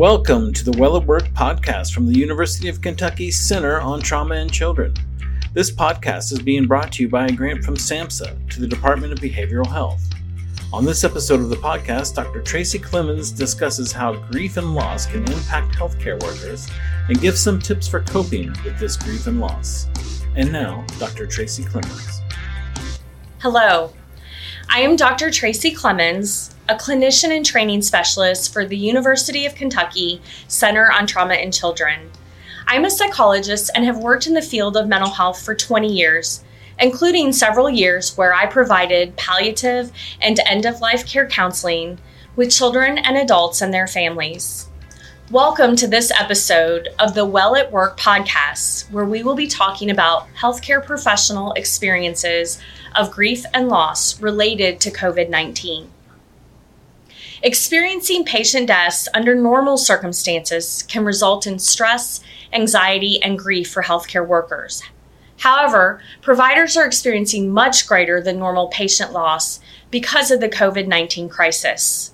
Welcome to the Well at Work podcast from the University of Kentucky Center on Trauma and Children. This podcast is being brought to you by a grant from SAMHSA to the Department of Behavioral Health. On this episode of the podcast, Dr. Tracy Clemens discusses how grief and loss can impact healthcare workers and gives some tips for coping with this grief and loss. And now, Dr. Tracy Clemens. Hello, I am Dr. Tracy Clemens, a clinician and training specialist for the University of Kentucky Center on Trauma in Children. I'm a psychologist and have worked in the field of mental health for 20 years, including several years where I provided palliative and end of life care counseling with children and adults and their families. Welcome to this episode of the Well at Work podcast, where we will be talking about healthcare professional experiences of grief and loss related to COVID 19. Experiencing patient deaths under normal circumstances can result in stress, anxiety, and grief for healthcare workers. However, providers are experiencing much greater than normal patient loss because of the COVID 19 crisis.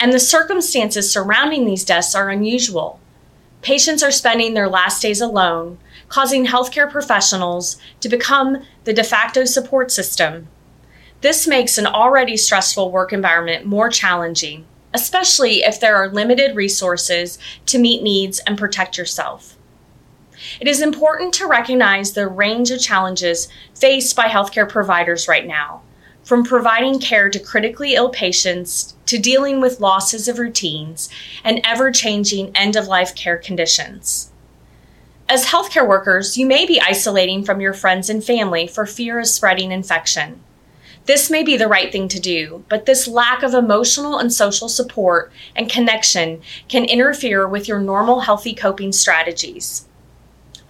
And the circumstances surrounding these deaths are unusual. Patients are spending their last days alone, causing healthcare professionals to become the de facto support system this makes an already stressful work environment more challenging, especially if there are limited resources to meet needs and protect yourself. It is important to recognize the range of challenges faced by healthcare providers right now, from providing care to critically ill patients to dealing with losses of routines and ever changing end of life care conditions. As healthcare workers, you may be isolating from your friends and family for fear of spreading infection. This may be the right thing to do, but this lack of emotional and social support and connection can interfere with your normal healthy coping strategies.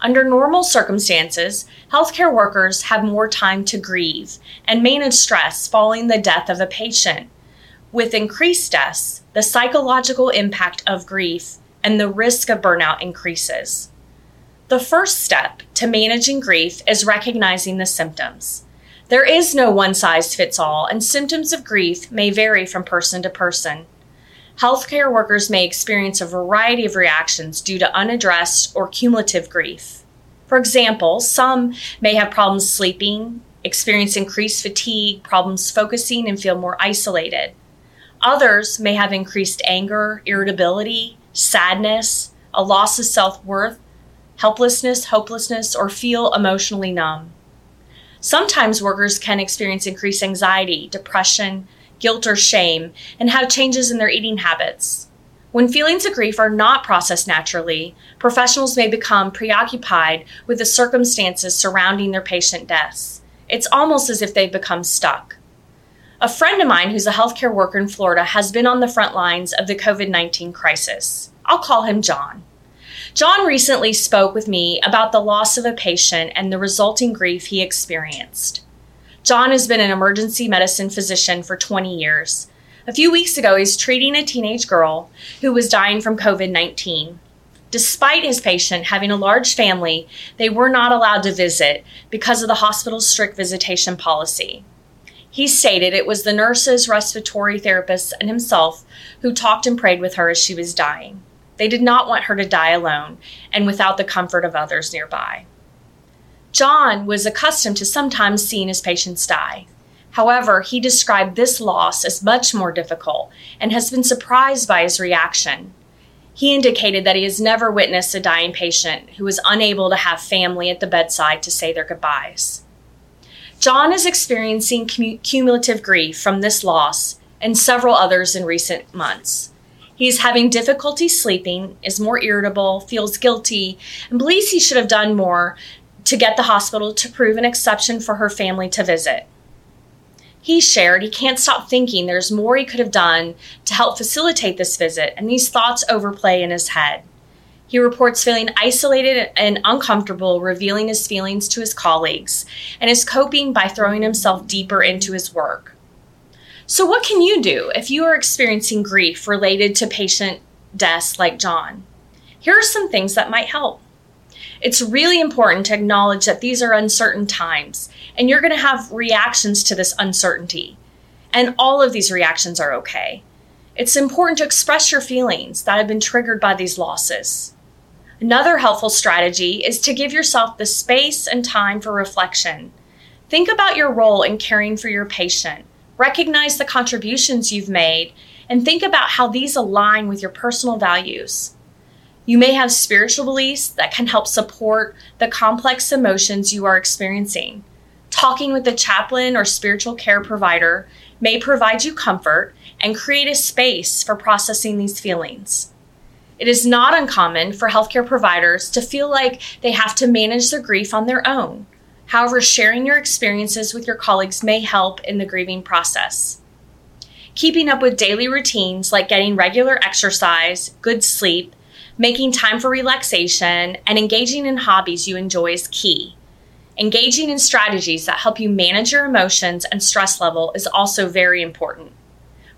Under normal circumstances, healthcare workers have more time to grieve and manage stress following the death of a patient. With increased deaths, the psychological impact of grief and the risk of burnout increases. The first step to managing grief is recognizing the symptoms. There is no one size fits all, and symptoms of grief may vary from person to person. Healthcare workers may experience a variety of reactions due to unaddressed or cumulative grief. For example, some may have problems sleeping, experience increased fatigue, problems focusing, and feel more isolated. Others may have increased anger, irritability, sadness, a loss of self worth, helplessness, hopelessness, or feel emotionally numb. Sometimes workers can experience increased anxiety, depression, guilt, or shame, and have changes in their eating habits. When feelings of grief are not processed naturally, professionals may become preoccupied with the circumstances surrounding their patient deaths. It's almost as if they've become stuck. A friend of mine who's a healthcare worker in Florida has been on the front lines of the COVID 19 crisis. I'll call him John. John recently spoke with me about the loss of a patient and the resulting grief he experienced. John has been an emergency medicine physician for 20 years. A few weeks ago, he's treating a teenage girl who was dying from COVID 19. Despite his patient having a large family, they were not allowed to visit because of the hospital's strict visitation policy. He stated it was the nurses, respiratory therapists, and himself who talked and prayed with her as she was dying. They did not want her to die alone and without the comfort of others nearby. John was accustomed to sometimes seeing his patients die. However, he described this loss as much more difficult and has been surprised by his reaction. He indicated that he has never witnessed a dying patient who was unable to have family at the bedside to say their goodbyes. John is experiencing cumulative grief from this loss and several others in recent months. He's having difficulty sleeping, is more irritable, feels guilty, and believes he should have done more to get the hospital to prove an exception for her family to visit. He shared he can't stop thinking there's more he could have done to help facilitate this visit, and these thoughts overplay in his head. He reports feeling isolated and uncomfortable, revealing his feelings to his colleagues, and is coping by throwing himself deeper into his work. So, what can you do if you are experiencing grief related to patient deaths like John? Here are some things that might help. It's really important to acknowledge that these are uncertain times and you're going to have reactions to this uncertainty. And all of these reactions are okay. It's important to express your feelings that have been triggered by these losses. Another helpful strategy is to give yourself the space and time for reflection. Think about your role in caring for your patient, recognize the contributions you've made, and think about how these align with your personal values. You may have spiritual beliefs that can help support the complex emotions you are experiencing. Talking with a chaplain or spiritual care provider may provide you comfort and create a space for processing these feelings. It is not uncommon for healthcare providers to feel like they have to manage their grief on their own. However, sharing your experiences with your colleagues may help in the grieving process. Keeping up with daily routines like getting regular exercise, good sleep, making time for relaxation, and engaging in hobbies you enjoy is key. Engaging in strategies that help you manage your emotions and stress level is also very important.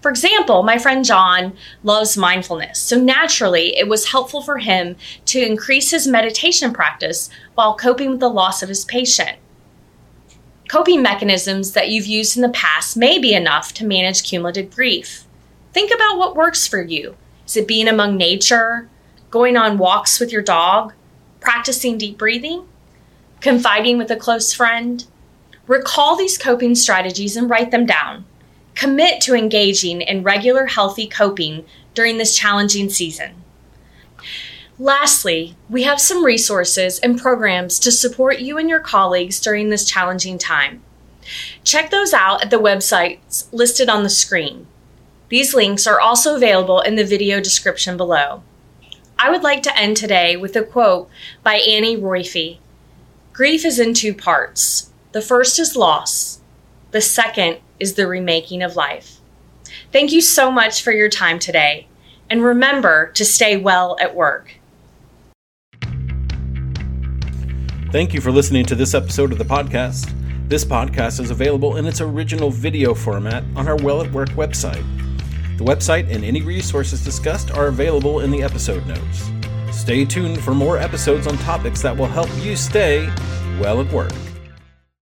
For example, my friend John loves mindfulness, so naturally it was helpful for him to increase his meditation practice while coping with the loss of his patient. Coping mechanisms that you've used in the past may be enough to manage cumulative grief. Think about what works for you. Is it being among nature, going on walks with your dog, practicing deep breathing, confiding with a close friend? Recall these coping strategies and write them down. Commit to engaging in regular healthy coping during this challenging season. Lastly, we have some resources and programs to support you and your colleagues during this challenging time. Check those out at the websites listed on the screen. These links are also available in the video description below. I would like to end today with a quote by Annie Roiphe. Grief is in two parts. The first is loss. The second is the remaking of life. Thank you so much for your time today, and remember to stay well at work. Thank you for listening to this episode of the podcast. This podcast is available in its original video format on our Well at Work website. The website and any resources discussed are available in the episode notes. Stay tuned for more episodes on topics that will help you stay well at work.